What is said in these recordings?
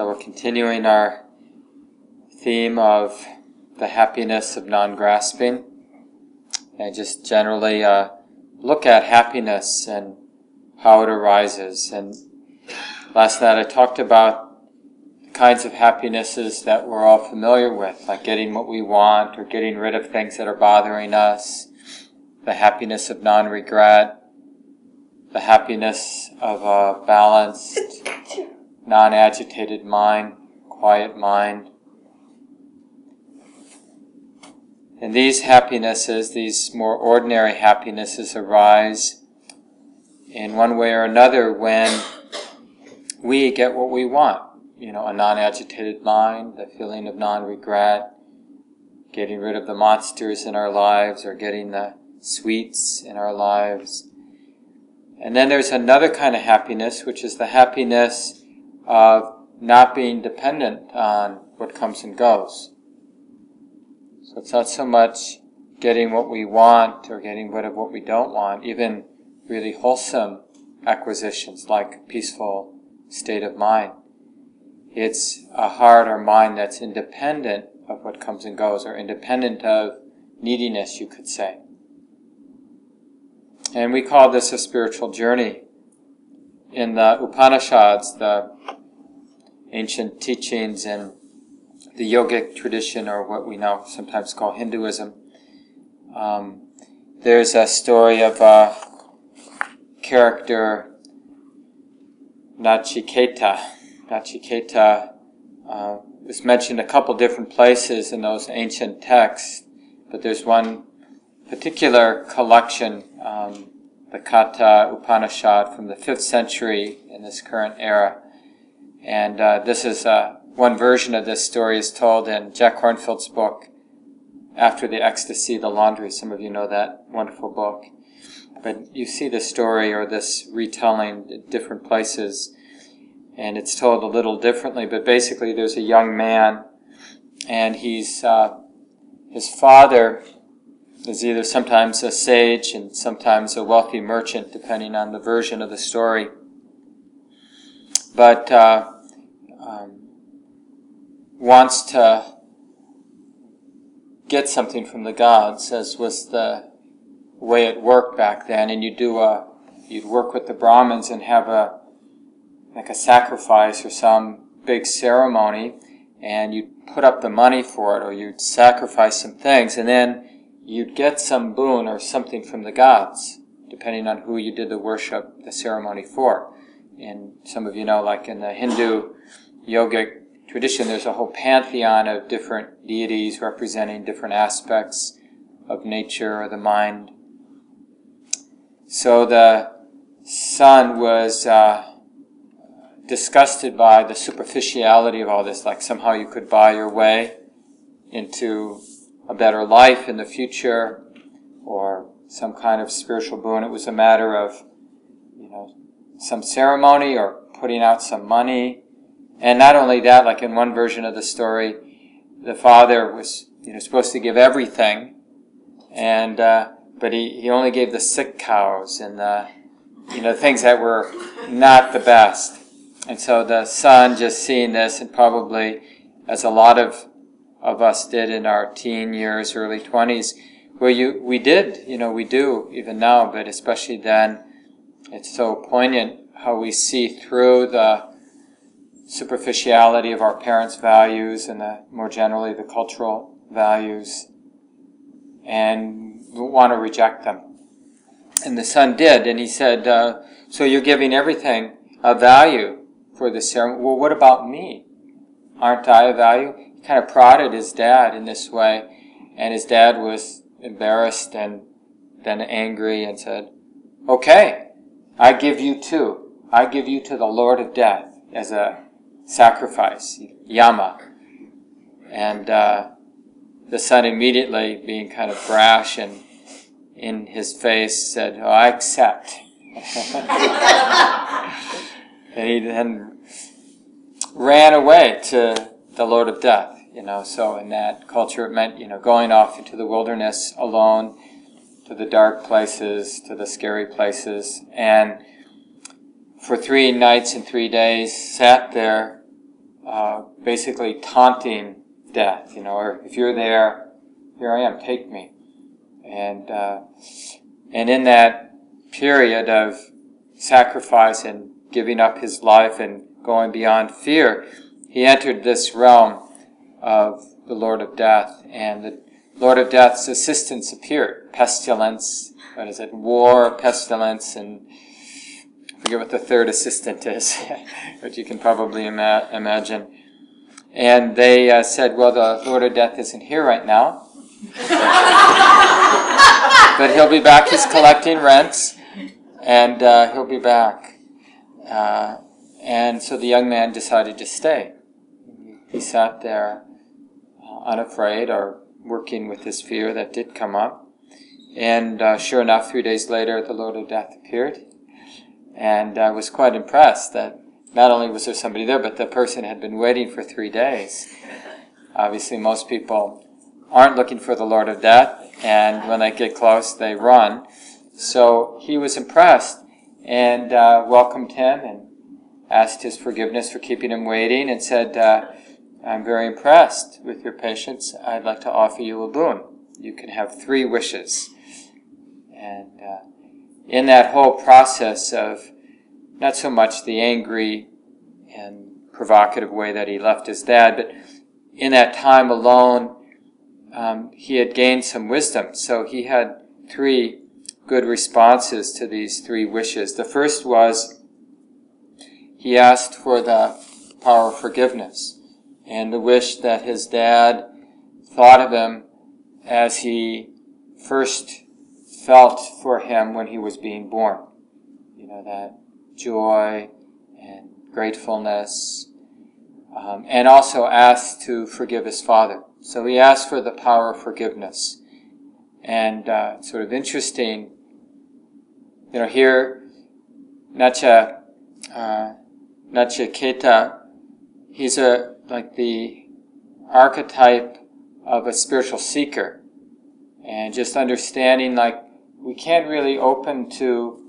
So we're continuing our theme of the happiness of non grasping and just generally uh, look at happiness and how it arises. And last night I talked about the kinds of happinesses that we're all familiar with, like getting what we want or getting rid of things that are bothering us, the happiness of non regret, the happiness of a balanced, non agitated mind, quiet mind. And these happinesses, these more ordinary happinesses, arise in one way or another when we get what we want. You know, a non agitated mind, the feeling of non regret, getting rid of the monsters in our lives, or getting the sweets in our lives. And then there's another kind of happiness, which is the happiness of not being dependent on what comes and goes. So it's not so much getting what we want or getting rid of what we don't want, even really wholesome acquisitions like peaceful state of mind. It's a heart or mind that's independent of what comes and goes, or independent of neediness, you could say. And we call this a spiritual journey. In the Upanishads, the ancient teachings in the yogic tradition, or what we now sometimes call Hinduism, um, there's a story of a character, Nachiketa. Nachiketa uh, is mentioned a couple different places in those ancient texts, but there's one particular collection, um, the Katha Upanishad from the 5th century in this current era. And uh, this is uh, one version of this story is told in Jack Kornfield's book, After the Ecstasy, the Laundry. Some of you know that wonderful book. But you see the story or this retelling in different places, and it's told a little differently. But basically, there's a young man, and he's uh, his father is either sometimes a sage and sometimes a wealthy merchant, depending on the version of the story. But uh, um, wants to get something from the gods, as was the way it worked back then. And you do a, you'd work with the Brahmins and have a like a sacrifice or some big ceremony, and you'd put up the money for it, or you'd sacrifice some things, and then you'd get some boon or something from the gods, depending on who you did the worship, the ceremony for. And some of you know, like in the Hindu yogic tradition, there's a whole pantheon of different deities representing different aspects of nature or the mind. So the son was uh, disgusted by the superficiality of all this, like somehow you could buy your way into a better life in the future or some kind of spiritual boon. It was a matter of, some ceremony or putting out some money. And not only that, like in one version of the story, the father was, you know, supposed to give everything, and uh, but he, he only gave the sick cows and the, you know, things that were not the best. And so the son, just seeing this, and probably as a lot of of us did in our teen years, early 20s, where you, we did, you know, we do even now, but especially then, it's so poignant how we see through the superficiality of our parents' values and the, more generally the cultural values and want to reject them. And the son did, and he said, uh, So you're giving everything a value for the ceremony. Well, what about me? Aren't I a value? He kind of prodded his dad in this way, and his dad was embarrassed and then angry and said, Okay, I give you to. I give you to the Lord of Death as a sacrifice, Yama. And uh, the son immediately, being kind of brash and in his face, said, oh, I accept. and he then ran away to the Lord of Death. You know, so in that culture, it meant you know going off into the wilderness alone, to the dark places, to the scary places, and for three nights and three days sat there uh, basically taunting death, you know, or if you're there, here I am, take me. And, uh, and in that period of sacrifice and giving up his life and going beyond fear, he entered this realm of the Lord of Death, and the Lord of Death's assistants appeared. Pestilence, what is it? War, pestilence, and I forget what the third assistant is, but you can probably ima- imagine. And they uh, said, Well, the Lord of Death isn't here right now. but he'll be back. He's collecting rents, and uh, he'll be back. Uh, and so the young man decided to stay. He sat there uh, unafraid or working with this fear that did come up. And uh, sure enough, three days later, the Lord of Death appeared. And I was quite impressed that not only was there somebody there, but the person had been waiting for three days. Obviously, most people aren't looking for the Lord of Death, and when they get close, they run. So he was impressed and uh, welcomed him and asked his forgiveness for keeping him waiting and said, uh, I'm very impressed with your patience. I'd like to offer you a boon. You can have three wishes. And uh, in that whole process of not so much the angry and provocative way that he left his dad, but in that time alone, um, he had gained some wisdom. So he had three good responses to these three wishes. The first was he asked for the power of forgiveness and the wish that his dad thought of him as he first felt for him when he was being born. You know, that joy and gratefulness. Um, and also asked to forgive his father. So he asked for the power of forgiveness. And uh, sort of interesting, you know, here, Nacha, uh, Nachiketa, he's a like the archetype of a spiritual seeker. And just understanding like we can't really open to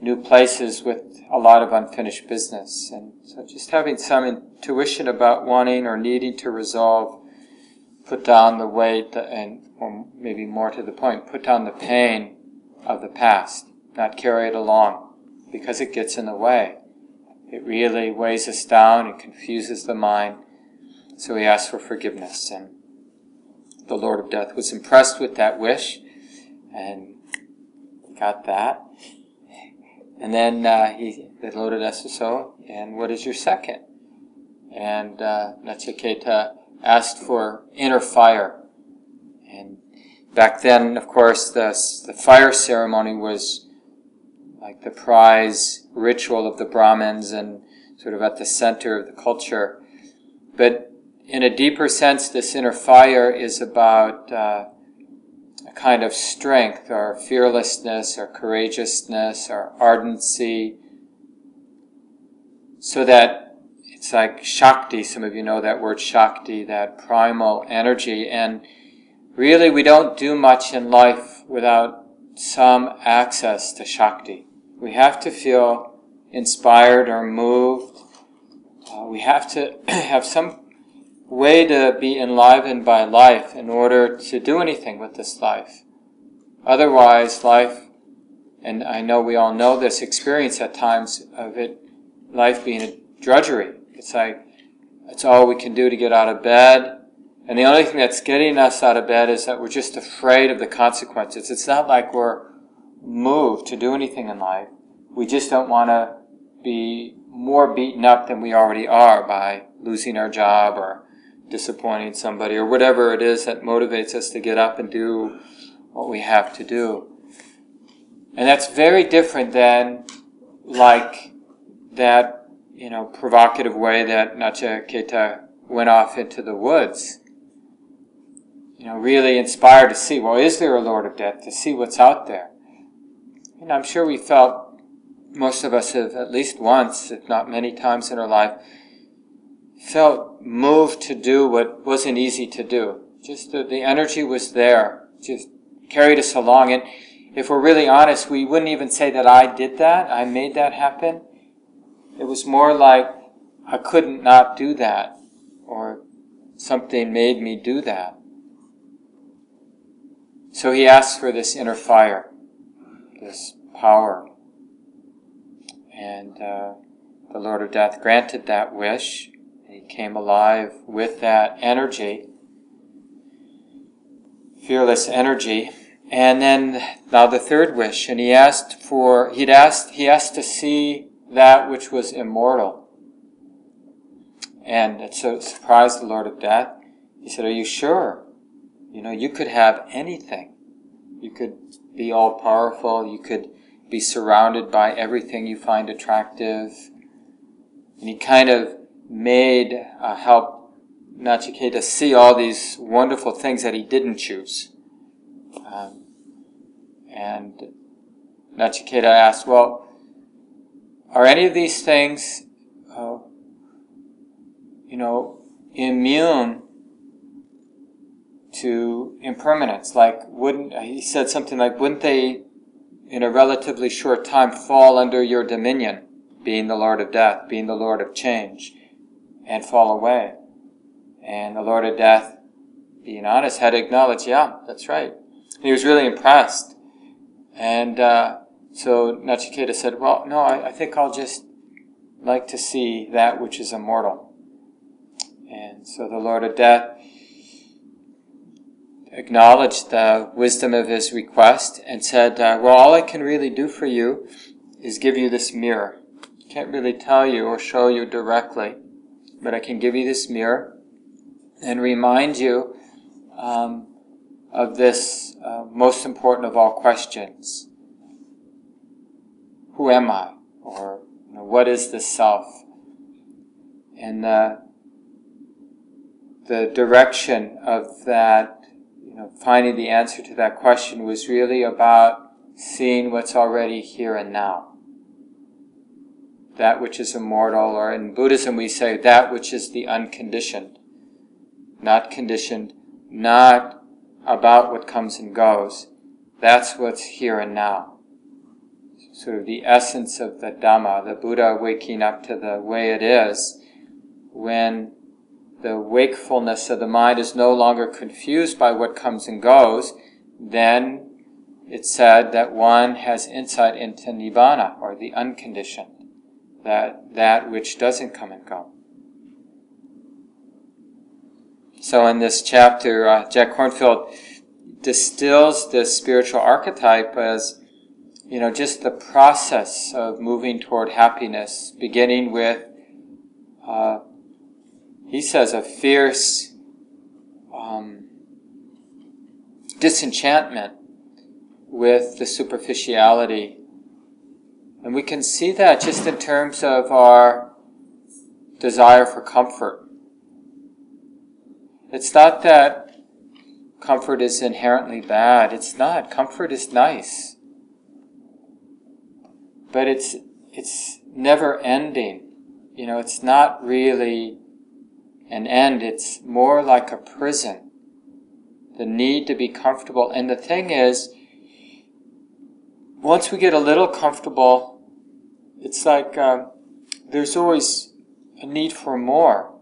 new places with a lot of unfinished business. And so just having some intuition about wanting or needing to resolve, put down the weight and, or maybe more to the point, put down the pain of the past, not carry it along because it gets in the way. It really weighs us down, and confuses the mind. So he asked for forgiveness, and the Lord of Death was impressed with that wish and got that. And then uh, he they loaded SSO, and what is your second? And uh, Nachiketa asked for inner fire. And back then, of course, the, the fire ceremony was like the prize ritual of the Brahmins and sort of at the center of the culture. But in a deeper sense, this inner fire is about uh, a kind of strength or fearlessness or courageousness or ardency, so that it's like Shakti. Some of you know that word Shakti, that primal energy. And really, we don't do much in life without some access to Shakti. We have to feel inspired or moved. Uh, we have to have some way to be enlivened by life in order to do anything with this life. Otherwise, life, and I know we all know this experience at times of it, life being a drudgery. It's like, it's all we can do to get out of bed. And the only thing that's getting us out of bed is that we're just afraid of the consequences. It's not like we're moved to do anything in life. We just don't want to be more beaten up than we already are by losing our job or disappointing somebody or whatever it is that motivates us to get up and do what we have to do. And that's very different than like that, you know, provocative way that Nacha Nachiketa went off into the woods. You know, really inspired to see, well, is there a Lord of Death? To see what's out there. And I'm sure we felt, most of us have at least once, if not many times in our life, felt moved to do what wasn't easy to do. Just the, the energy was there, just carried us along. And if we're really honest, we wouldn't even say that I did that, I made that happen. It was more like I couldn't not do that, or something made me do that. So he asked for this inner fire, this power. And uh, the Lord of Death granted that wish. He came alive with that energy, fearless energy. And then now the third wish, and he asked for he'd asked he asked to see that which was immortal. And it so surprised the Lord of Death. He said, Are you sure? You know, you could have anything. You could be all powerful, you could be surrounded by everything you find attractive. And he kind of made, uh, help Nachiketa see all these wonderful things that he didn't choose. Um, and Nachiketa asked, Well, are any of these things, uh, you know, immune to impermanence? Like, wouldn't, he said something like, wouldn't they, in a relatively short time, fall under your dominion, being the Lord of death, being the Lord of change, and fall away? And the Lord of death, being honest, had acknowledged, yeah, that's right. And he was really impressed. And uh, so Nachiketa said, well, no, I, I think I'll just like to see that which is immortal. And so the Lord of Death acknowledged the wisdom of his request and said, uh, Well, all I can really do for you is give you this mirror. Can't really tell you or show you directly, but I can give you this mirror and remind you um, of this uh, most important of all questions Who am I? Or you know, what is the self? And the, the direction of that you know, finding the answer to that question was really about seeing what's already here and now. That which is immortal, or in Buddhism we say that which is the unconditioned. Not conditioned, not about what comes and goes. That's what's here and now. Sort of the essence of the Dhamma, the Buddha waking up to the way it is when the wakefulness of the mind is no longer confused by what comes and goes, then it's said that one has insight into nibbana, or the unconditioned, that that which doesn't come and go. So in this chapter, uh, Jack Kornfield distills this spiritual archetype as, you know, just the process of moving toward happiness, beginning with uh, he says, a fierce um, disenchantment with the superficiality. And we can see that just in terms of our desire for comfort. It's not that comfort is inherently bad. It's not. Comfort is nice. But it's, it's never ending. You know, it's not really an end, it's more like a prison. The need to be comfortable. And the thing is, once we get a little comfortable, it's like um, there's always a need for more.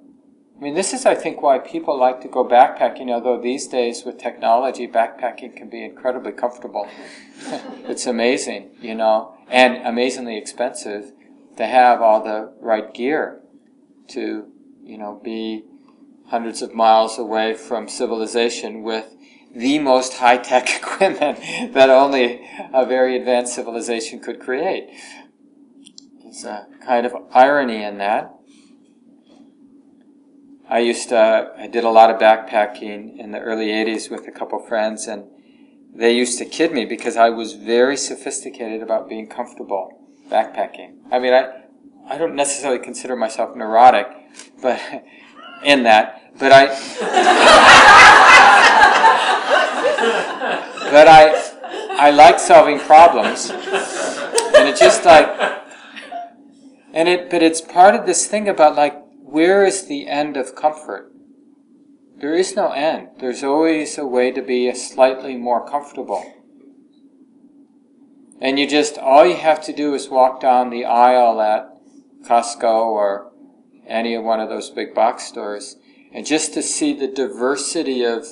I mean, this is, I think, why people like to go backpacking, although these days with technology, backpacking can be incredibly comfortable. it's amazing, you know, and amazingly expensive to have all the right gear to you know, be hundreds of miles away from civilization with the most high-tech equipment that only a very advanced civilization could create. There's a kind of irony in that. I used to, I did a lot of backpacking in the early 80s with a couple friends and they used to kid me because I was very sophisticated about being comfortable backpacking. I mean, I, I don't necessarily consider myself neurotic, but in that, but I, but I, I like solving problems, and it's just like, and it, but it's part of this thing about like, where is the end of comfort? There is no end. There's always a way to be slightly more comfortable. And you just, all you have to do is walk down the aisle at Costco or any one of those big box stores, and just to see the diversity of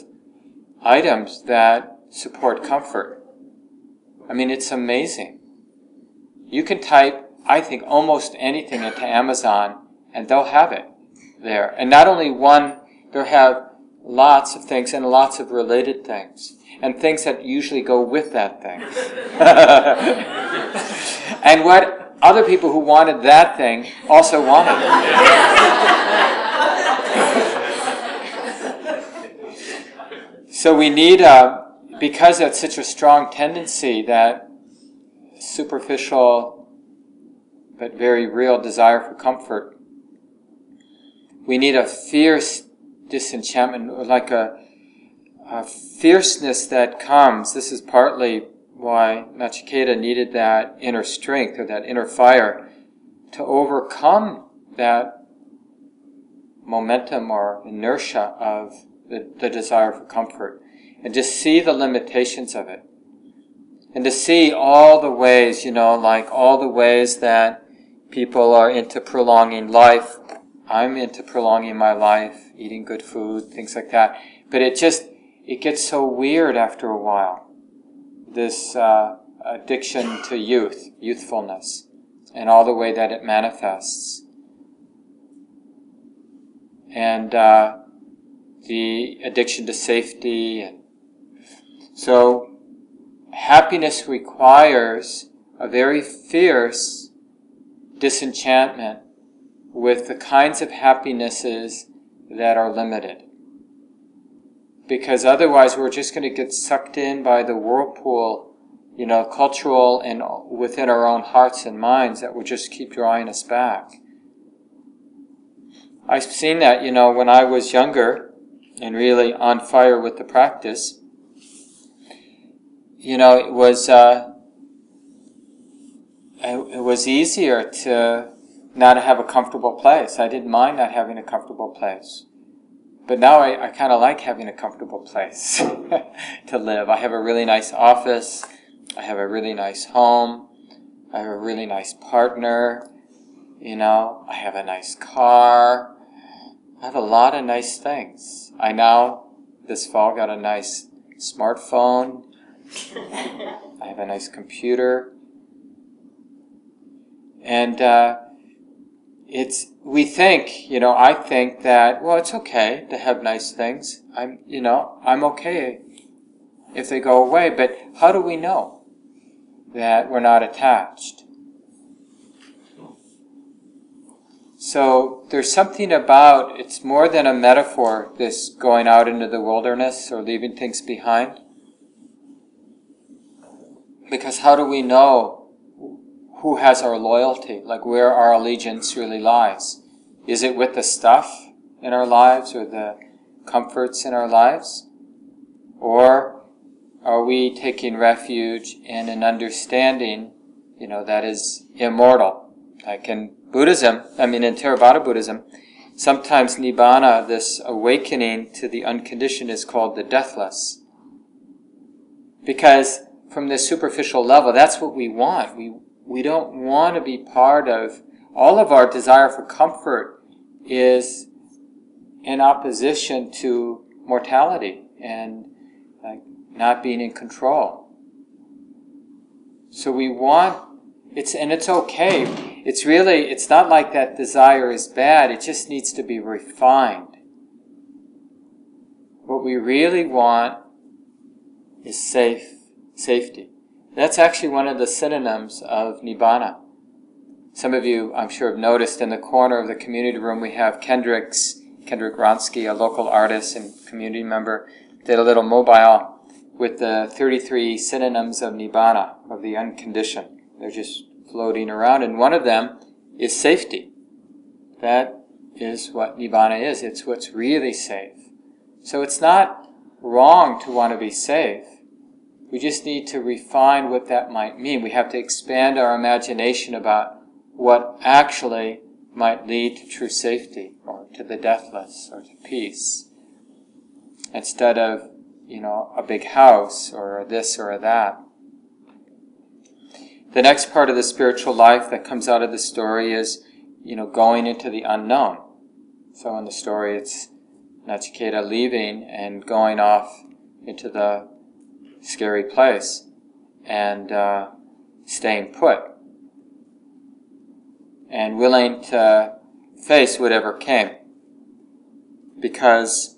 items that support comfort. I mean, it's amazing. You can type, I think, almost anything into Amazon, and they'll have it there. And not only one, they'll have lots of things and lots of related things and things that usually go with that thing. and what other people who wanted that thing also wanted so we need, uh, because that's such a strong tendency, that superficial but very real desire for comfort, we need a fierce disenchantment, like a uh, fierceness that comes. This is partly why Nachiketa needed that inner strength or that inner fire to overcome that momentum or inertia of the, the desire for comfort and to see the limitations of it. And to see all the ways, you know, like all the ways that people are into prolonging life. I'm into prolonging my life, eating good food, things like that. But it just, it gets so weird after a while. This uh, addiction to youth, youthfulness, and all the way that it manifests. And uh, the addiction to safety. And so, happiness requires a very fierce disenchantment with the kinds of happinesses that are limited because otherwise we're just going to get sucked in by the whirlpool, you know, cultural and within our own hearts and minds that will just keep drawing us back. I've seen that, you know, when I was younger and really on fire with the practice. You know, it was uh, it was easier to not have a comfortable place. I didn't mind not having a comfortable place. But now I, I kind of like having a comfortable place to live. I have a really nice office. I have a really nice home. I have a really nice partner. You know, I have a nice car. I have a lot of nice things. I now, this fall, got a nice smartphone. I have a nice computer. And, uh, it's we think you know i think that well it's okay to have nice things. I'm you know i'm okay if they go away but how do we know that we're not attached? So there's something about it's more than a metaphor this going out into the wilderness or leaving things behind because how do we know who has our loyalty, like where our allegiance really lies. Is it with the stuff in our lives or the comforts in our lives? Or are we taking refuge in an understanding, you know, that is immortal? Like in Buddhism, I mean in Theravada Buddhism, sometimes Nibbana, this awakening to the unconditioned, is called the deathless. Because from this superficial level, that's what we want. We, we don't want to be part of, all of our desire for comfort is in opposition to mortality and uh, not being in control. So we want, it's, and it's okay. It's really, it's not like that desire is bad, it just needs to be refined. What we really want is safe, safety. That's actually one of the synonyms of Nibbana. Some of you, I'm sure, have noticed in the corner of the community room we have Kendrick's, Kendrick Ronsky, a local artist and community member, did a little mobile with the 33 synonyms of Nibbana, of the unconditioned. They're just floating around, and one of them is safety. That is what Nibbana is. It's what's really safe. So it's not wrong to want to be safe. We just need to refine what that might mean. We have to expand our imagination about what actually might lead to true safety or to the deathless or to peace instead of, you know, a big house or this or that. The next part of the spiritual life that comes out of the story is you know, going into the unknown. So in the story, it's Nachiketa leaving and going off into the scary place and uh, staying put and willing to face whatever came. Because,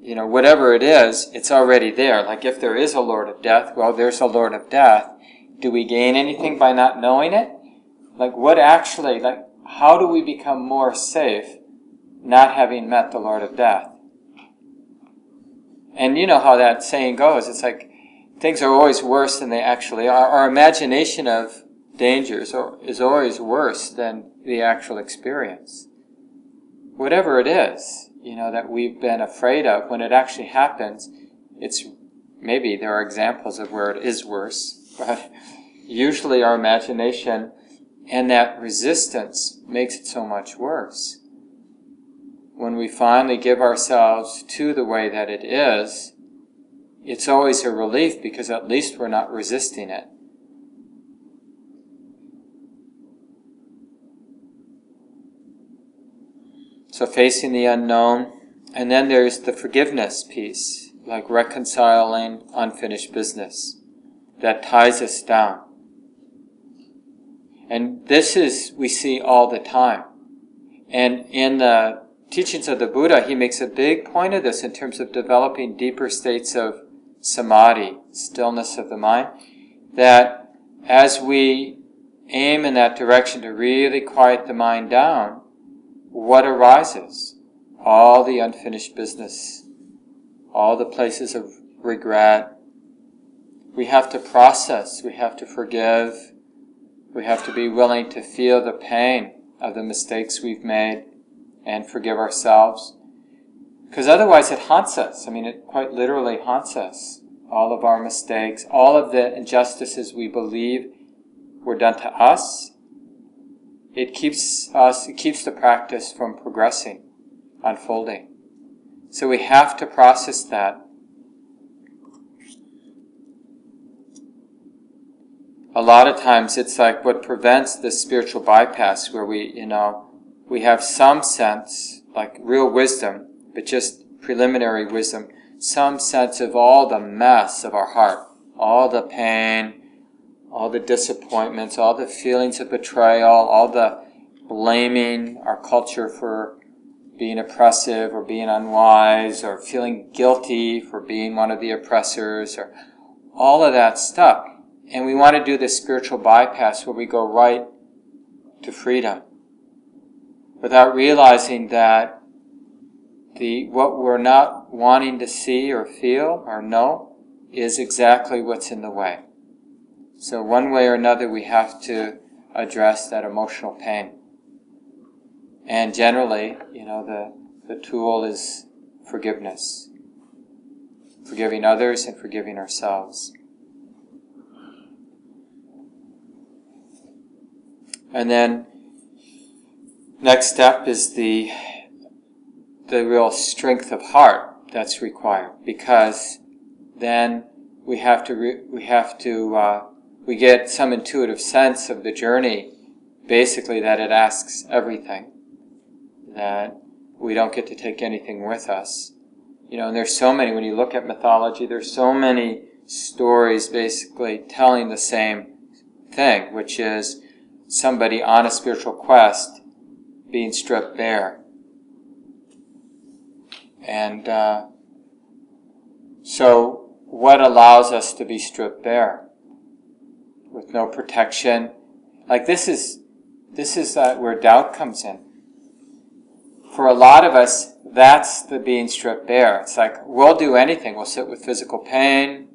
you know, whatever it is, it's already there. Like if there is a Lord of Death, well, there's a Lord of Death. Do we gain anything by not knowing it? Like what actually, like how do we become more safe not having met the Lord of Death? And you know how that saying goes. It's like things are always worse than they actually are. Our imagination of dangers is always worse than the actual experience. Whatever it is, you know, that we've been afraid of, when it actually happens, it's maybe there are examples of where it is worse, but usually our imagination and that resistance makes it so much worse. When we finally give ourselves to the way that it is, it's always a relief because at least we're not resisting it. So facing the unknown. And then there's the forgiveness piece, like reconciling unfinished business that ties us down. And this is, we see all the time. And in the teachings of the Buddha, he makes a big point of this in terms of developing deeper states of samadhi, stillness of the mind, that as we aim in that direction to really quiet the mind down, what arises? All the unfinished business, all the places of regret. We have to process, we have to forgive, we have to be willing to feel the pain of the mistakes we've made and forgive ourselves. Because otherwise it haunts us. I mean, it quite literally haunts us. All of our mistakes, all of the injustices we believe were done to us it keeps us, it keeps the practice from progressing, unfolding. So we have to process that. A lot of times it's like what prevents the spiritual bypass where we, you know, we have some sense, like real wisdom, but just preliminary wisdom, some sense of all the mess of our heart, all the pain, all the disappointments, all the feelings of betrayal, all the blaming our culture for being oppressive or being unwise or feeling guilty for being one of the oppressors or all of that stuff. And we want to do this spiritual bypass where we go right to freedom without realizing that the what we're not wanting to see or feel or know is exactly what's in the way. So one way or another, we have to address that emotional pain. And generally, you know, the, the tool is forgiveness. Forgiving others and forgiving ourselves. And then, next step is the, the real strength of heart that's required because then we have to, re- we have to, uh, we get some intuitive sense of the journey, basically that it asks everything, that we don't get to take anything with us. You know, and there's so many, when you look at mythology, there's so many stories basically telling the same thing, which is somebody on a spiritual quest being stripped bare. And uh, so, what allows us to be stripped bare? with no protection. Like this is, this is uh, where doubt comes in. For a lot of us, that's the being stripped bare. It's like, we'll do anything. We'll sit with physical pain.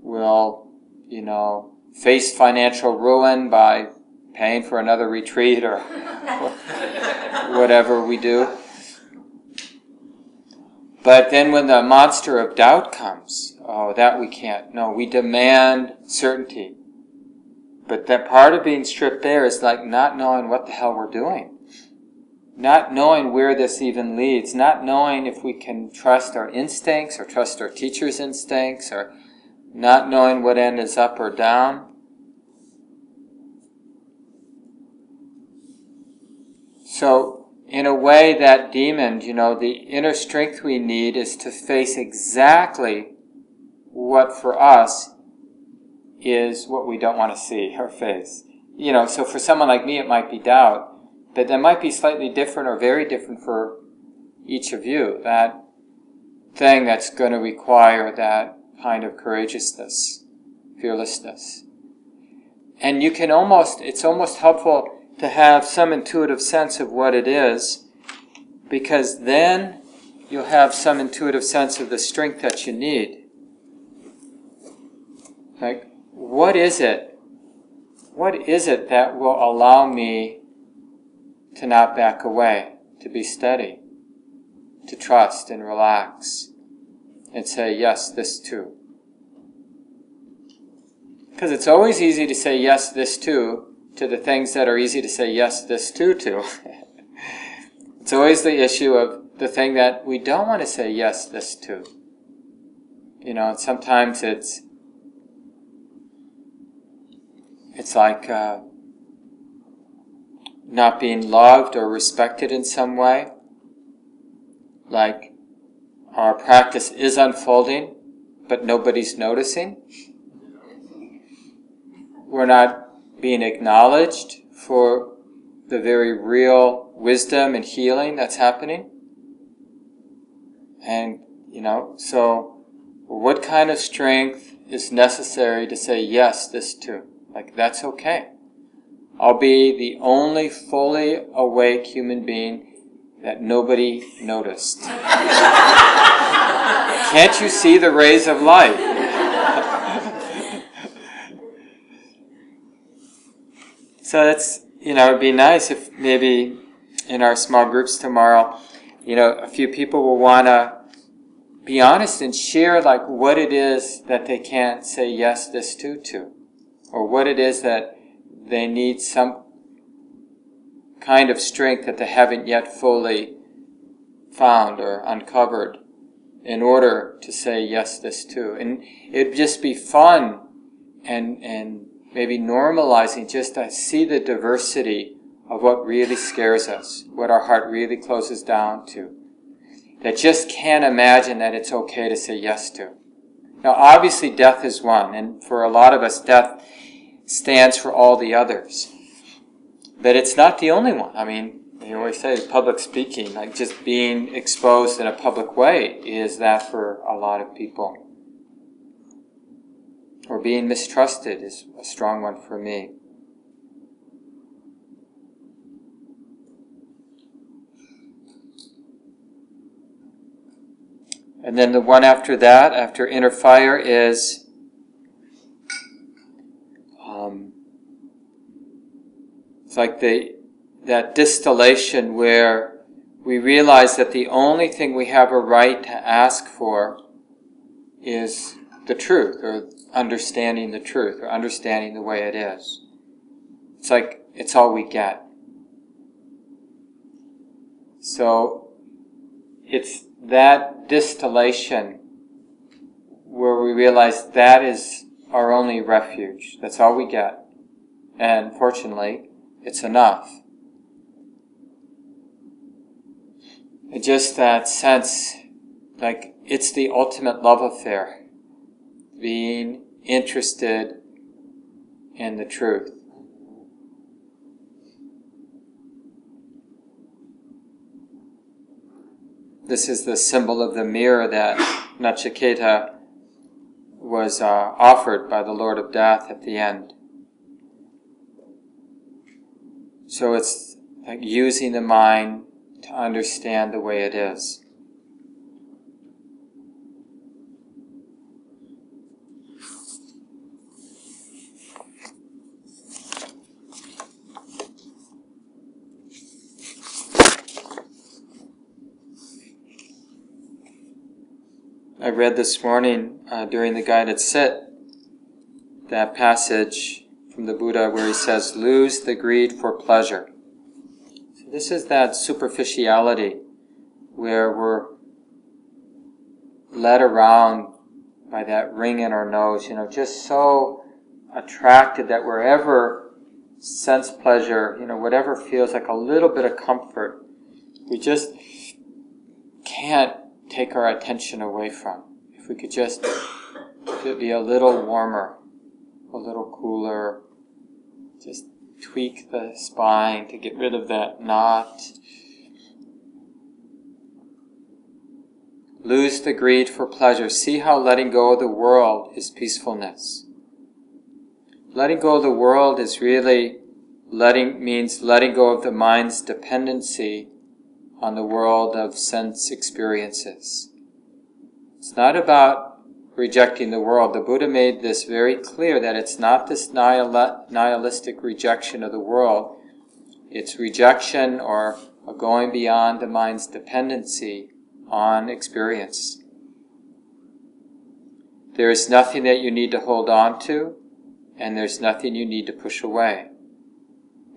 We'll, you know, face financial ruin by paying for another retreat or whatever we do. But then when the monster of doubt comes, oh, that we can't. No, we demand certainty. But that part of being stripped bare is like not knowing what the hell we're doing. Not knowing where this even leads. Not knowing if we can trust our instincts or trust our teacher's instincts or not knowing what end is up or down. So, in a way, that demon, you know, the inner strength we need is to face exactly what for us is what we don't want to see or face. You know, so for someone like me, it might be doubt, but that might be slightly different or very different for each of you. That thing that's going to require that kind of courageousness, fearlessness. And you can almost, it's almost helpful to have some intuitive sense of what it is, because then you'll have some intuitive sense of the strength that you need. Like, what is it? What is it that will allow me to not back away, to be steady, to trust and relax, and say, yes, this too? Because it's always easy to say yes, this too, to the things that are easy to say yes, this too to. it's always the issue of the thing that we don't want to say yes, this to. You know, sometimes it's it's like uh, not being loved or respected in some way. Like our practice is unfolding, but nobody's noticing. We're not being acknowledged for the very real wisdom and healing that's happening. And, you know, so what kind of strength is necessary to say yes, this too? Like, that's okay. I'll be the only fully awake human being that nobody noticed. Can't you see the rays of light? So that's, you know, it'd be nice if maybe in our small groups tomorrow, you know, a few people will want to be honest and share like what it is that they can't say yes this to to, or what it is that they need some kind of strength that they haven't yet fully found or uncovered in order to say yes this too. And it'd just be fun and, and maybe normalizing just to see the diversity of what really scares us, what our heart really closes down to. That just can't imagine that it's okay to say yes to. Now, obviously, death is one, and for a lot of us, death stands for all the others. But it's not the only one. I mean, you always say public speaking, like just being exposed in a public way, is that for a lot of people or being mistrusted is a strong one for me. And then the one after that, after inner fire, is um, it's like the that distillation where we realize that the only thing we have a right to ask for is the truth or understanding the truth or understanding the way it is. It's like it's all we get. So it's that distillation where we realize that is our only refuge. That's all we get. And fortunately, it's enough. Just that sense, like it's the ultimate love affair being interested in the truth. This is the symbol of the mirror that Nachiketa was uh, offered by the Lord of Death at the end. So it's like using the mind to understand the way it is. I read this morning uh, during the guided sit that passage from the Buddha where he says, lose the greed for pleasure. So this is that superficiality where we're led around by that ring in our nose, you know, just so attracted that wherever sense pleasure, you know, whatever feels like a little bit of comfort, we just can't take our attention away from. If we could just be a little warmer, a little cooler, just tweak the spine to get rid of that knot. Lose the greed for pleasure. See how letting go of the world is peacefulness. Letting go of the world is really letting means letting go of the mind's dependency on the world of sense experiences. It's not about rejecting the world. The Buddha made this very clear that it's not this nihilistic rejection of the world. It's rejection or going beyond the mind's dependency on experience. There is nothing that you need to hold on to, and there's nothing you need to push away.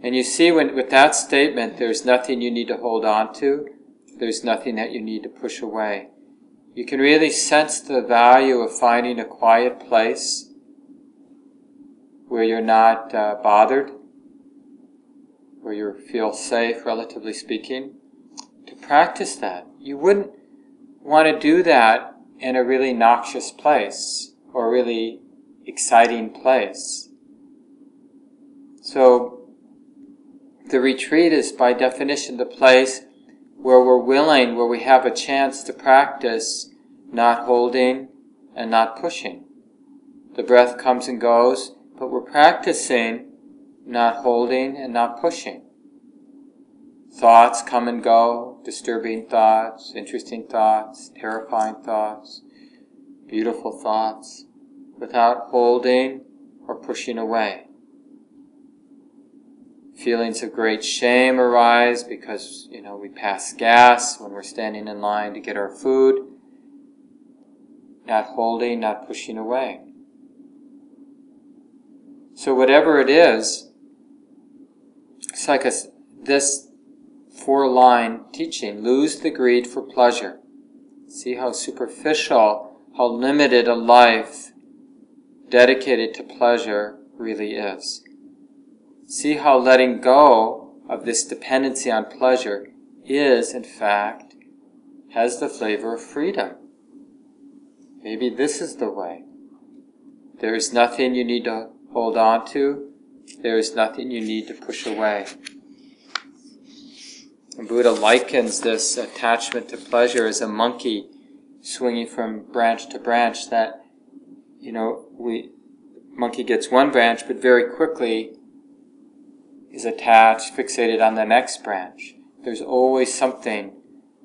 And you see, when, with that statement, there's nothing you need to hold on to, there's nothing that you need to push away. You can really sense the value of finding a quiet place where you're not uh, bothered, where you feel safe, relatively speaking, to practice that. You wouldn't want to do that in a really noxious place or a really exciting place. So, the retreat is by definition the place where we're willing, where we have a chance to practice not holding and not pushing. The breath comes and goes, but we're practicing not holding and not pushing. Thoughts come and go, disturbing thoughts, interesting thoughts, terrifying thoughts, beautiful thoughts, without holding or pushing away. Feelings of great shame arise because, you know, we pass gas when we're standing in line to get our food. Not holding, not pushing away. So whatever it is, it's like a, this four line teaching, lose the greed for pleasure. See how superficial, how limited a life dedicated to pleasure really is. See how letting go of this dependency on pleasure is, in fact, has the flavor of freedom. Maybe this is the way. There is nothing you need to hold on to. There is nothing you need to push away. And Buddha likens this attachment to pleasure as a monkey swinging from branch to branch that, you know, we, monkey gets one branch, but very quickly is attached, fixated on the next branch. There's always something.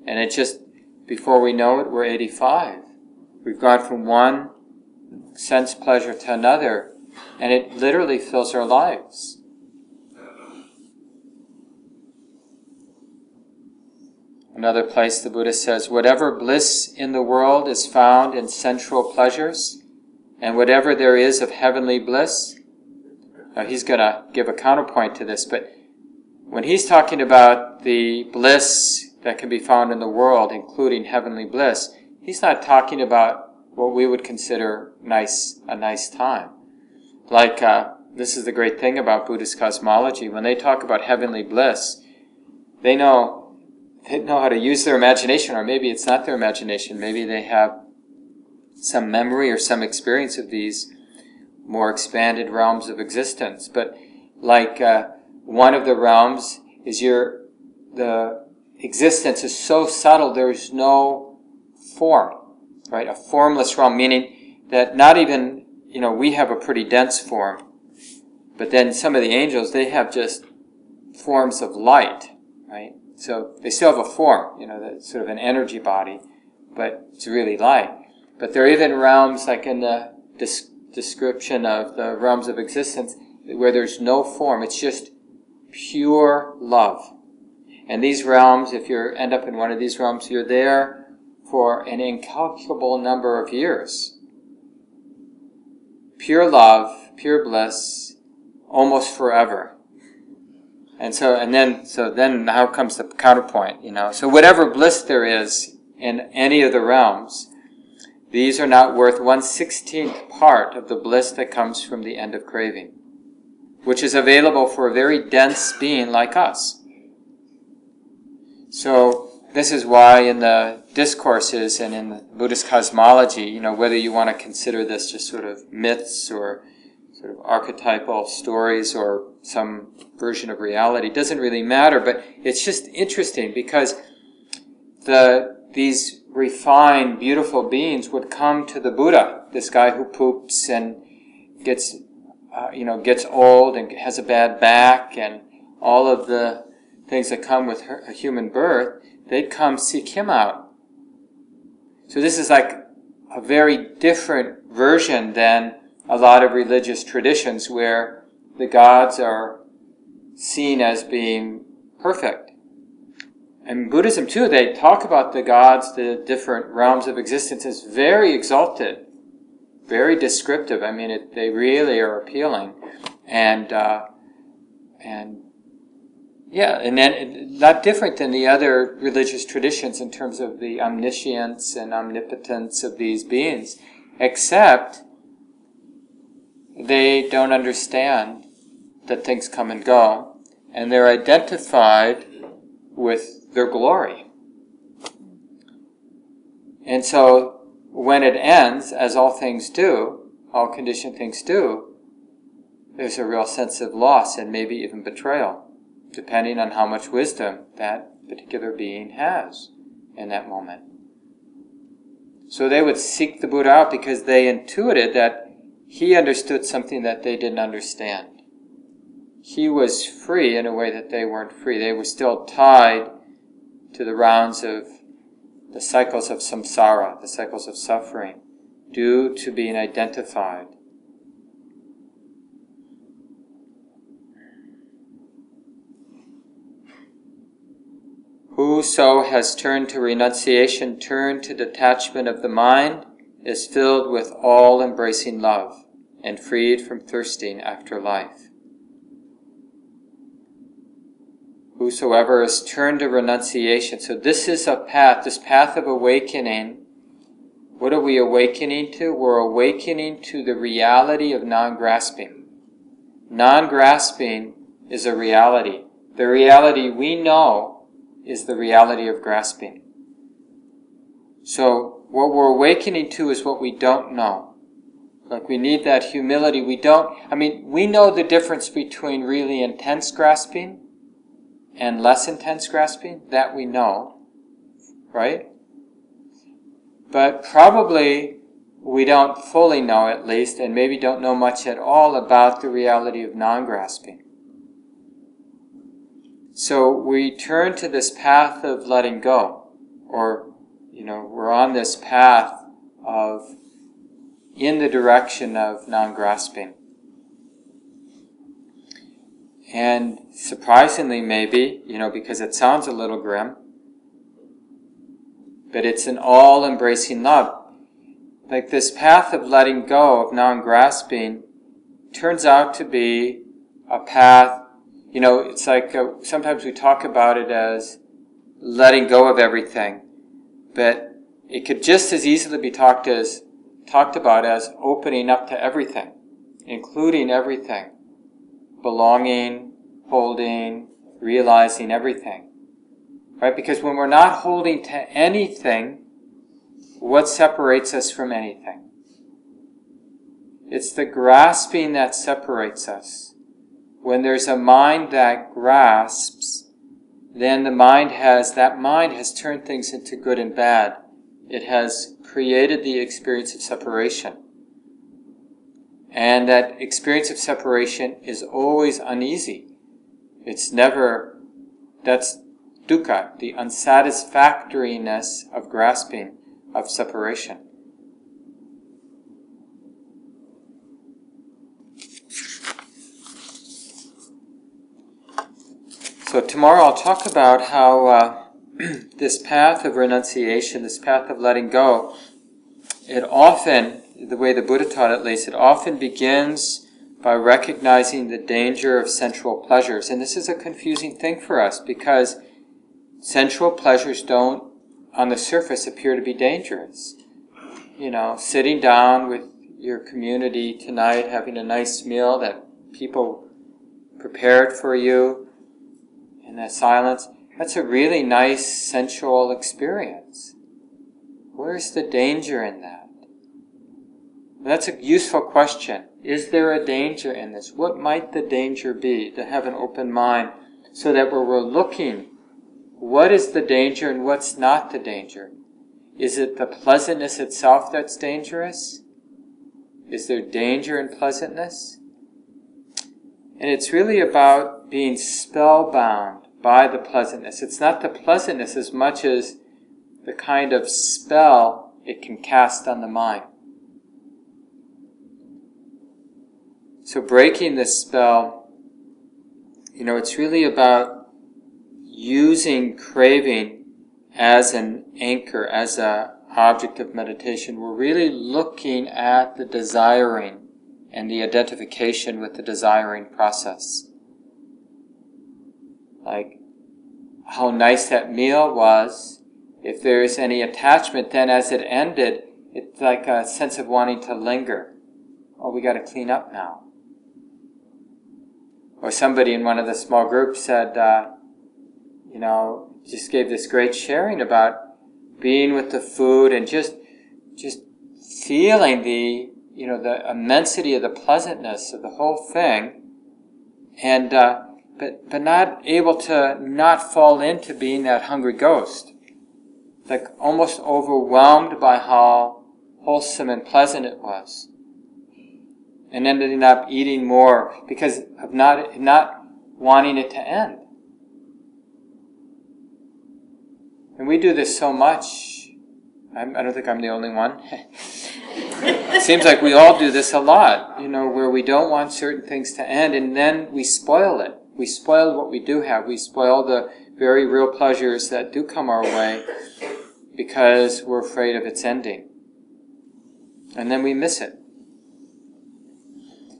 And it just, before we know it, we're 85. We've gone from one sense pleasure to another, and it literally fills our lives. Another place the Buddha says, whatever bliss in the world is found in sensual pleasures, and whatever there is of heavenly bliss now he's going to give a counterpoint to this, but when he's talking about the bliss that can be found in the world, including heavenly bliss, he's not talking about what we would consider nice a nice time. Like uh, this is the great thing about Buddhist cosmology. When they talk about heavenly bliss, they know they know how to use their imagination, or maybe it's not their imagination. Maybe they have some memory or some experience of these more expanded realms of existence. But like uh, one of the realms is your the existence is so subtle there is no form, right? A formless realm, meaning that not even you know we have a pretty dense form, but then some of the angels they have just forms of light, right? So they still have a form, you know, that's sort of an energy body, but it's really light. But there are even realms like in the description of the realms of existence where there's no form. It's just pure love. And these realms, if you end up in one of these realms, you're there for an incalculable number of years. Pure love, pure bliss, almost forever. And so, and then, so then how comes the counterpoint, you know? So whatever bliss there is in any of the realms, these are not worth one sixteenth part of the bliss that comes from the end of craving. which is available for a very dense being like us. So, this is why in the discourses and in the Buddhist cosmology, you know, whether you want to consider this just sort of myths or sort of archetypal stories or some version of reality doesn't really matter, but it's just interesting because the these refined, beautiful beings would come to the Buddha, this guy who poops and gets, uh, you know, gets old and has a bad back and all of the things that come with her, a human birth, they'd come seek him out. So this is like a very different version than a lot of religious traditions where the gods are seen as being perfect. And Buddhism too, they talk about the gods, the different realms of existence as very exalted, very descriptive. I mean, it, they really are appealing, and uh, and yeah, and then not different than the other religious traditions in terms of the omniscience and omnipotence of these beings, except they don't understand that things come and go, and they're identified with their glory. And so, when it ends, as all things do, all conditioned things do, there's a real sense of loss and maybe even betrayal, depending on how much wisdom that particular being has in that moment. So they would seek the Buddha out because they intuited that he understood something that they didn't understand. He was free in a way that they weren't free. They were still tied to the rounds of the cycles of samsara, the cycles of suffering, due to being identified. Whoso has turned to renunciation, turned to detachment of the mind, is filled with all embracing love and freed from thirsting after life. Whosoever is turned to renunciation. So, this is a path, this path of awakening. What are we awakening to? We're awakening to the reality of non grasping. Non grasping is a reality. The reality we know is the reality of grasping. So, what we're awakening to is what we don't know. Like we need that humility. We don't, I mean, we know the difference between really intense grasping and less intense grasping. That we know, right? But probably we don't fully know at least, and maybe don't know much at all about the reality of non grasping. So we turn to this path of letting go, or, you know, we're on this path of in the direction of non grasping. And surprisingly, maybe, you know, because it sounds a little grim, but it's an all embracing love. Like this path of letting go, of non grasping, turns out to be a path, you know, it's like uh, sometimes we talk about it as letting go of everything, but it could just as easily be talked as talked about as opening up to everything, including everything, belonging, holding, realizing everything. Right? Because when we're not holding to anything, what separates us from anything? It's the grasping that separates us. When there's a mind that grasps, then the mind has, that mind has turned things into good and bad. It has created the experience of separation. And that experience of separation is always uneasy. It's never, that's dukkha, the unsatisfactoriness of grasping, of separation. So tomorrow I'll talk about how uh, this path of renunciation, this path of letting go, it often, the way the Buddha taught at least, it often begins by recognizing the danger of sensual pleasures. And this is a confusing thing for us because sensual pleasures don't, on the surface, appear to be dangerous. You know, sitting down with your community tonight, having a nice meal that people prepared for you in that silence, that's a really nice sensual experience. Where's the danger in that? That's a useful question. Is there a danger in this? What might the danger be? To have an open mind so that where we're looking, what is the danger and what's not the danger? Is it the pleasantness itself that's dangerous? Is there danger in pleasantness? And it's really about being spellbound by the pleasantness. It's not the pleasantness as much as the kind of spell it can cast on the mind. So breaking this spell, you know, it's really about using craving as an anchor, as a object of meditation. We're really looking at the desiring and the identification with the desiring process. Like how nice that meal was. If there's any attachment, then as it ended, it's like a sense of wanting to linger. Oh, we got to clean up now. Or somebody in one of the small groups said, uh, you know, just gave this great sharing about being with the food and just, just feeling the, you know, the immensity of the pleasantness of the whole thing, and uh, but but not able to not fall into being that hungry ghost, like almost overwhelmed by how wholesome and pleasant it was and ending up eating more because of not, not wanting it to end. And we do this so much. I'm, I do not think I'm the only one. it seems like we all do this a lot, you know, where we don't want certain things to end and then we spoil it. We spoil what we do have. We spoil the very real pleasures that do come our way because we're afraid of its ending. And then we miss it.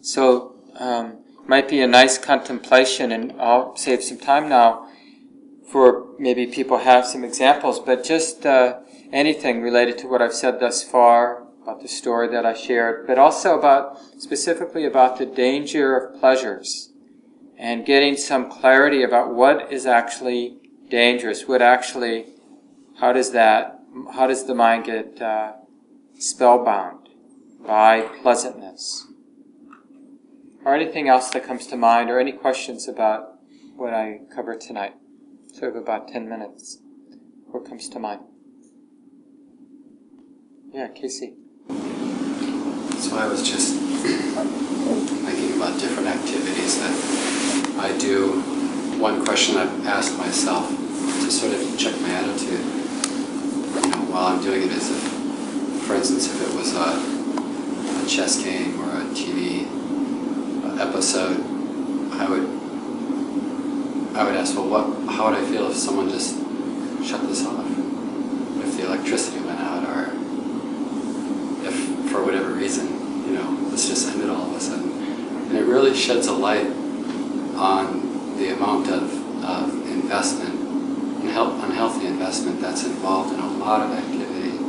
So, um, might be a nice contemplation, and I'll save some time now for maybe people have some examples, but just uh, anything related to what I've said thus far about the story that I shared, but also about specifically about the danger of pleasures and getting some clarity about what is actually dangerous, what actually, how does that, how does the mind get uh, spellbound by pleasantness? Or anything else that comes to mind, or any questions about what I covered tonight. So we have about 10 minutes. What comes to mind? Yeah, Casey. So I was just thinking about different activities that I do. One question I've asked myself to sort of check my attitude, you know, while I'm doing it is if, for instance, if it was a, a chess game or a TV episode, I would I would ask, well, what? How would I feel if someone just shut this off? If the electricity went out, or if for whatever reason, you know, this just ended all of a sudden, and it really sheds a light on the amount of, of investment, unhealthy investment that's involved in a lot of activity.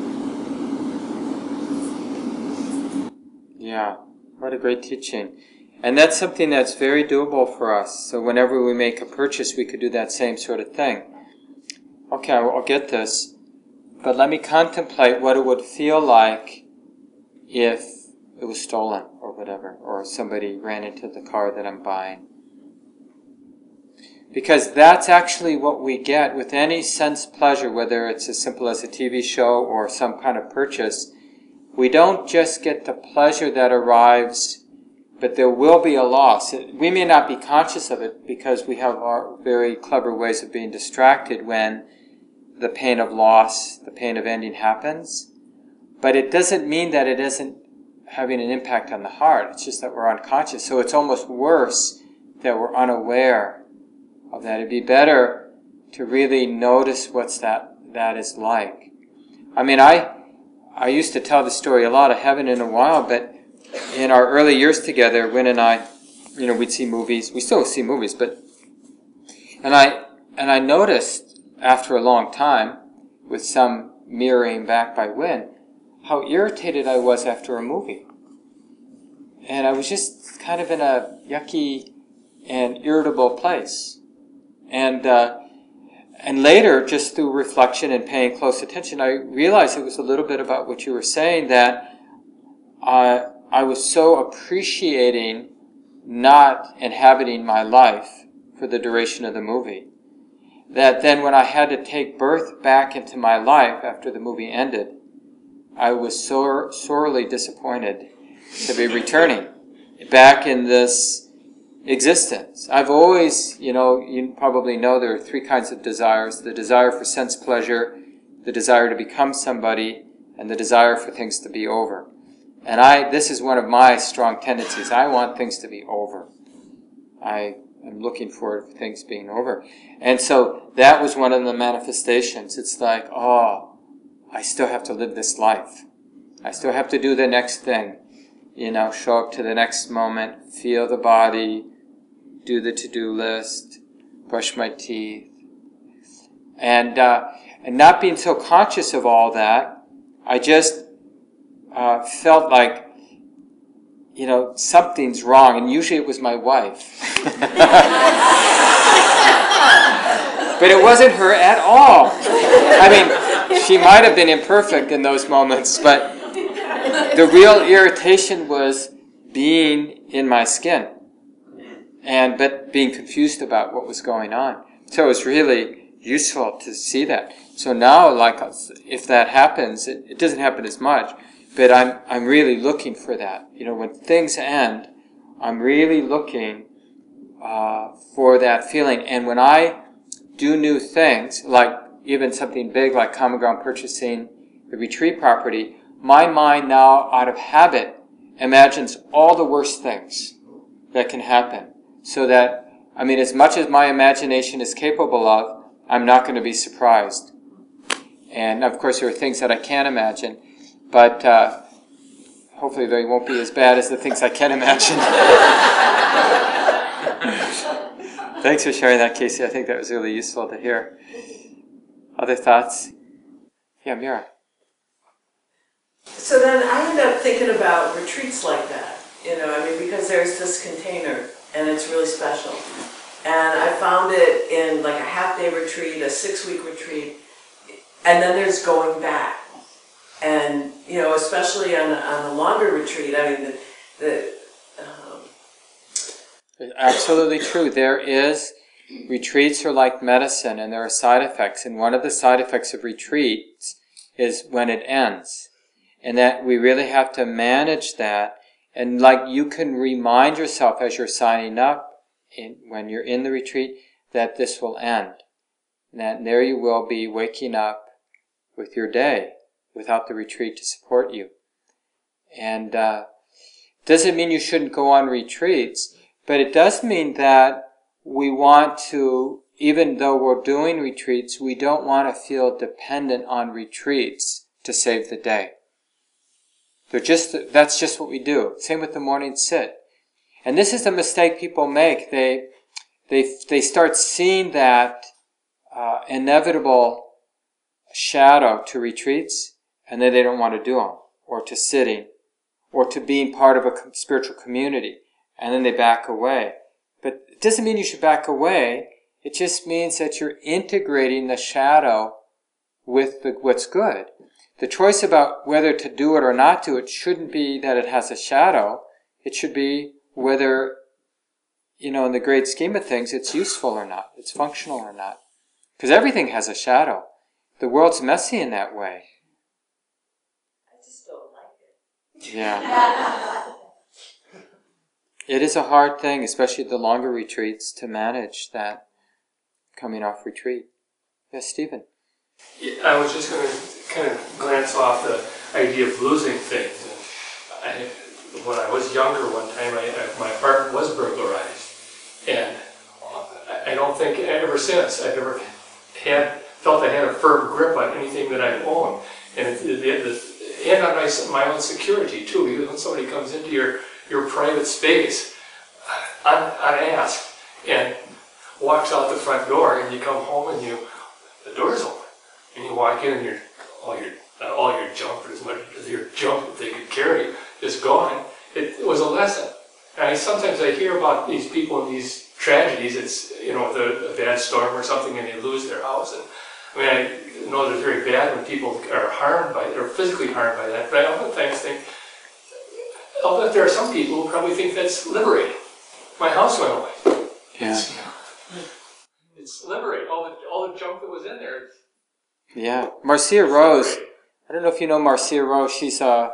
Yeah, what a great teaching. And that's something that's very doable for us. So whenever we make a purchase, we could do that same sort of thing. Okay, I'll get this, but let me contemplate what it would feel like if it was stolen or whatever, or somebody ran into the car that I'm buying. Because that's actually what we get with any sense pleasure, whether it's as simple as a TV show or some kind of purchase. We don't just get the pleasure that arrives but there will be a loss. We may not be conscious of it because we have our very clever ways of being distracted when the pain of loss, the pain of ending happens. But it doesn't mean that it isn't having an impact on the heart. It's just that we're unconscious. So it's almost worse that we're unaware of that. It'd be better to really notice what's that, that is like. I mean, I, I used to tell the story a lot. I haven't in a while, but in our early years together, Wynn and I, you know, we'd see movies. We still see movies, but and I and I noticed after a long time, with some mirroring back by Wynn, how irritated I was after a movie. And I was just kind of in a yucky, and irritable place. And, uh, and later, just through reflection and paying close attention, I realized it was a little bit about what you were saying that I, I was so appreciating not inhabiting my life for the duration of the movie. That then when I had to take birth back into my life after the movie ended, I was sore, sorely disappointed to be returning back in this existence. I've always, you know, you probably know there are three kinds of desires the desire for sense pleasure, the desire to become somebody, and the desire for things to be over. And I, this is one of my strong tendencies. I want things to be over. I am looking for things being over. And so that was one of the manifestations. It's like, oh, I still have to live this life. I still have to do the next thing. You know, show up to the next moment, feel the body, do the to-do list, brush my teeth. And, uh, and not being so conscious of all that, I just uh, felt like, you know, something's wrong, and usually it was my wife. but it wasn't her at all. I mean, she might have been imperfect in those moments, but the real irritation was being in my skin and but being confused about what was going on. So it was really useful to see that. So now, like if that happens, it, it doesn't happen as much, but I'm I'm really looking for that. You know, when things end, I'm really looking uh, for that feeling. And when I do new things, like even something big like common ground purchasing the retreat property, my mind now, out of habit, imagines all the worst things that can happen so that, I mean, as much as my imagination is capable of, I'm not going to be surprised. And of course, there are things that I can't imagine, but uh, hopefully they won't be as bad as the things I can imagine. Thanks for sharing that, Casey. I think that was really useful to hear. Other thoughts? Yeah, Mira. So then I end up thinking about retreats like that, you know, I mean, because there's this container and it's really special. And I found it in like a half day retreat, a six week retreat, and then there's going back. And, you know, especially on, on a longer retreat, I mean, the, the um... Absolutely true. There is, retreats are like medicine and there are side effects. And one of the side effects of retreats is when it ends. And that we really have to manage that and like you can remind yourself as you're signing up in, when you're in the retreat that this will end. And that there you will be waking up with your day without the retreat to support you. And uh, doesn't mean you shouldn't go on retreats, but it does mean that we want to, even though we're doing retreats, we don't want to feel dependent on retreats to save the day. They're just, that's just what we do. Same with the morning sit. And this is the mistake people make. They, they, they start seeing that uh, inevitable shadow to retreats, and then they don't want to do them, or to sitting, or to being part of a spiritual community, and then they back away. But it doesn't mean you should back away. It just means that you're integrating the shadow with the, what's good. The choice about whether to do it or not do it shouldn't be that it has a shadow. It should be whether, you know, in the great scheme of things, it's useful or not, it's functional or not. Because everything has a shadow. The world's messy in that way. I just don't like it. Yeah. it is a hard thing, especially the longer retreats, to manage that coming off retreat. Yes, Stephen. Yeah, I was just going to kind of glance off the idea of losing things. I, when I was younger, one time I, my apartment was burglarized, and I don't think ever since I've ever had felt I had a firm grip on anything that I own, and it, it, it, and on my, my own security too. Because when somebody comes into your your private space un, unasked and walks out the front door, and you come home and you the door's open, and you walk in and you're all your uh, all your junk, as much as your junk that they could carry, is gone. It, it was a lesson. And I, sometimes I hear about these people in these tragedies. It's you know a, a bad storm or something, and they lose their house. And I mean, I know that it's very bad when people are harmed by or physically harmed by that. But I oftentimes think, I'll bet there are some people who probably think that's liberating. My house went away. Yeah. It's, it's liberating. All the all the junk that was in there. Yeah. Marcia Rose, I don't know if you know Marcia Rose. She's a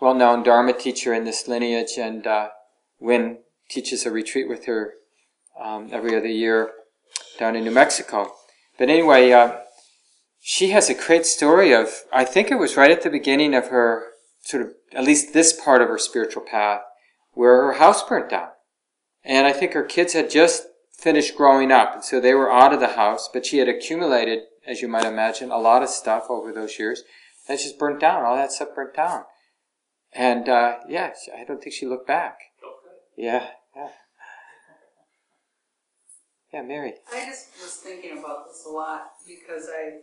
well known Dharma teacher in this lineage, and uh, Wynn teaches a retreat with her um, every other year down in New Mexico. But anyway, uh, she has a great story of, I think it was right at the beginning of her, sort of, at least this part of her spiritual path, where her house burnt down. And I think her kids had just finished growing up, and so they were out of the house, but she had accumulated, as you might imagine, a lot of stuff over those years, and it just burnt down. All that stuff burnt down. And, uh, yeah, I don't think she looked back. Yeah, yeah. Yeah, Mary. I just was thinking about this a lot because I,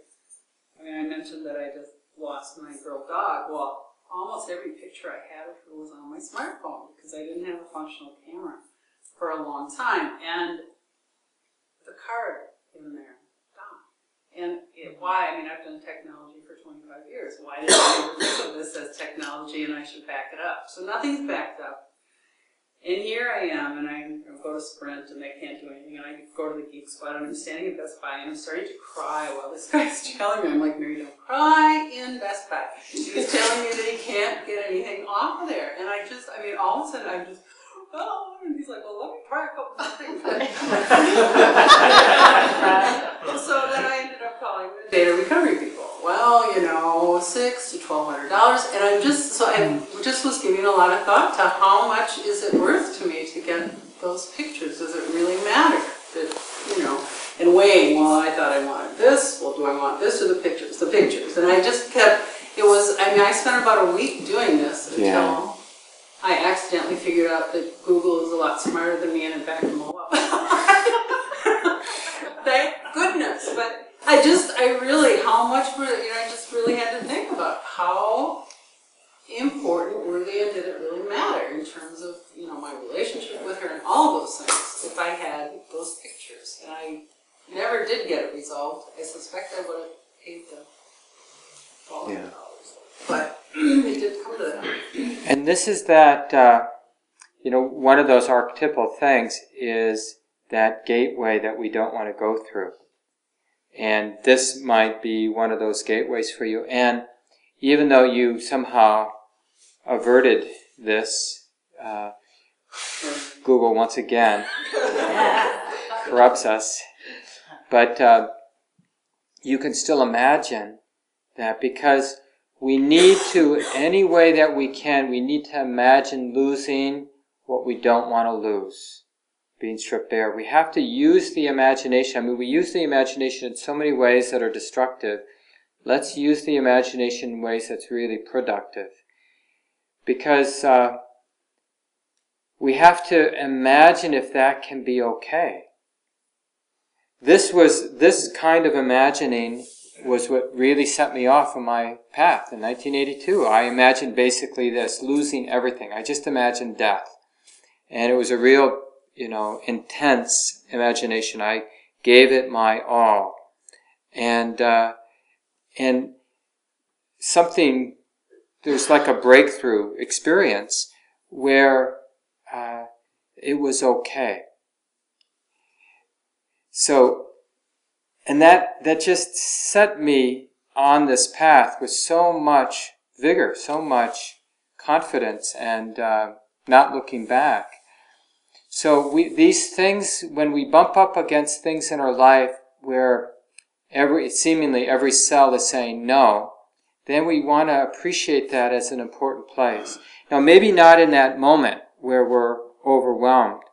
I mean, I mentioned that I just lost my girl dog. Well, almost every picture I had of her was on my smartphone because I didn't have a functional camera for a long time. And the card in there, gone. And it, mm-hmm. why? I mean, I've done technology for 25 years. Why did I never think of this as technology and I should back it up? So nothing's backed up. And here I am, and I go to Sprint, and they can't do anything. And I go to the Geek Squad, and I'm standing at Best Buy, and I'm starting to cry while this guy's telling me. I'm like, Mary, don't cry in Best Buy. He's telling me that he can't get anything off of there. And I just, I mean, all of a sudden, I'm just, oh, and he's like, well, let me try a couple of things. so then I ended up calling the data recovery. Well, you know, six to twelve hundred dollars, and I'm just so I hmm. just was giving a lot of thought to how much is it worth to me to get those pictures? Does it really matter? That you know, and weighing. Well, I thought I wanted this. Well, do I want this or the pictures? The pictures, and I just kept. It was. I mean, I spent about a week doing this until. Yeah. I accidentally figured out that Google is a lot smarter than me and it backed them all up. Thank goodness. But I just, I really, how much were, you know, I just really had to think about how important were they and did it really matter in terms of, you know, my relationship with her and all those things if I had those pictures. And I never did get it resolved. I suspect I would have paid the twelve hundred dollars. But it did come to that. And this is that, uh, you know, one of those archetypal things is that gateway that we don't want to go through. And this might be one of those gateways for you. And even though you somehow averted this, uh, Google once again corrupts us. But uh, you can still imagine that because we need to, any way that we can, we need to imagine losing what we don't want to lose, being stripped bare. We have to use the imagination. I mean, we use the imagination in so many ways that are destructive. Let's use the imagination in ways that's really productive. Because uh, we have to imagine if that can be okay. This was, this kind of imagining was what really set me off on my path in 1982. I imagined basically this, losing everything. I just imagined death. And it was a real, you know, intense imagination. I gave it my all. And, uh, and something, there's like a breakthrough experience where, uh, it was okay. So, and that, that just set me on this path with so much vigor, so much confidence and uh, not looking back. So we, these things, when we bump up against things in our life where every, seemingly every cell is saying no, then we want to appreciate that as an important place. Now maybe not in that moment where we're overwhelmed,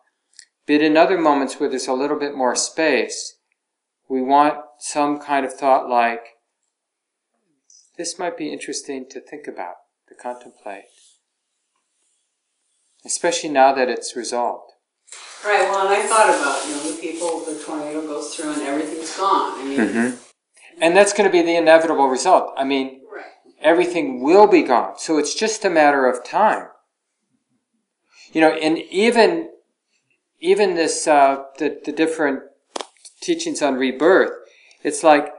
but in other moments where there's a little bit more space, we want some kind of thought like, this might be interesting to think about, to contemplate. Especially now that it's resolved. Right, well, and I thought about, you know, the people the tornado goes through and everything's gone. I mean, Mm-hmm. And that's going to be the inevitable result. I mean, right. everything will be gone. So it's just a matter of time. You know, and even even this uh, the the different teachings on rebirth, it's like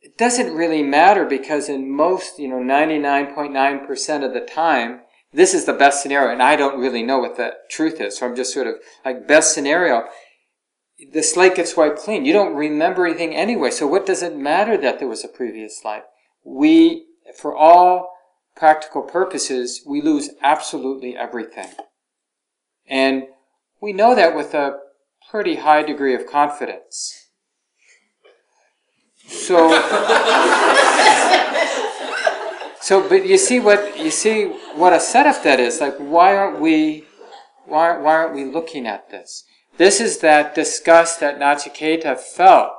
it doesn't really matter because in most, you know, 99.9% of the time, this is the best scenario, and I don't really know what the truth is. So I'm just sort of like best scenario. The slate gets wiped clean. You don't remember anything anyway. So what does it matter that there was a previous life? We, for all practical purposes, we lose absolutely everything. And we know that with a pretty high degree of confidence. So, so, but you see what you see what a setup that is. Like, why aren't we, why, why aren't we looking at this? This is that disgust that Nachiketa felt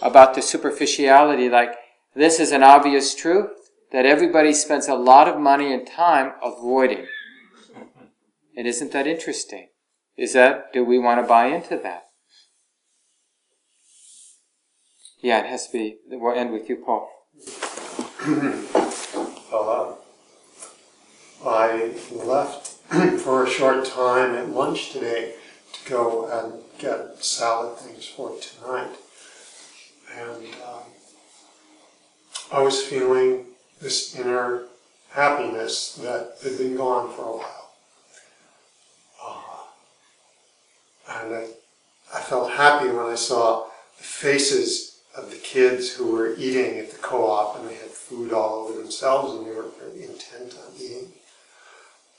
about the superficiality. Like, this is an obvious truth that everybody spends a lot of money and time avoiding. And isn't that interesting? Is that, do we want to buy into that? Yeah, it has to be. We'll end with you, Paul. I left for a short time at lunch today to go and get salad things for tonight. And um, I was feeling this inner happiness that had been gone for a while. Uh, and I, I felt happy when I saw the faces of the kids who were eating at the co-op and they had food all over themselves and they were very intent on eating.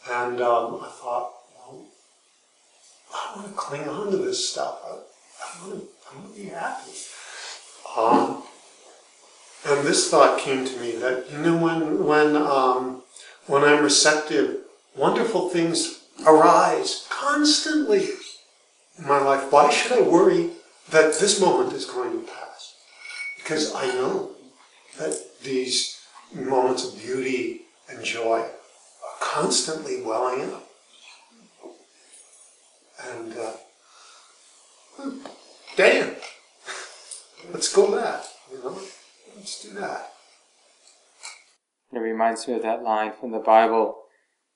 And um, I thought, well, I want to cling on to this stuff. I, I want to, I want to be happy. Um, and this thought came to me that you know when when um, when I'm receptive, wonderful things arise constantly in my life. Why should I worry that this moment is going to pass? Because I know that these moments of beauty and joy are constantly welling up. And, uh, hmm, damn, let's go that, you know, let's do that. It reminds me of that line from the Bible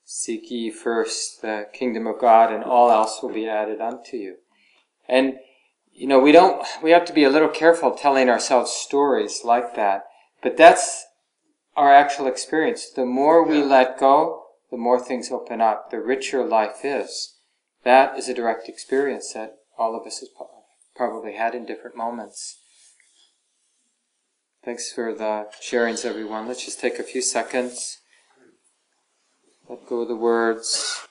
Seek ye first the kingdom of God, and all else will be added unto you. And you know, we don't, we have to be a little careful telling ourselves stories like that. But that's our actual experience. The more we let go, the more things open up, the richer life is. That is a direct experience that all of us have probably had in different moments. Thanks for the sharings, everyone. Let's just take a few seconds. Let go of the words.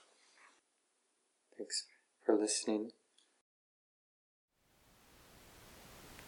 Thanks for listening.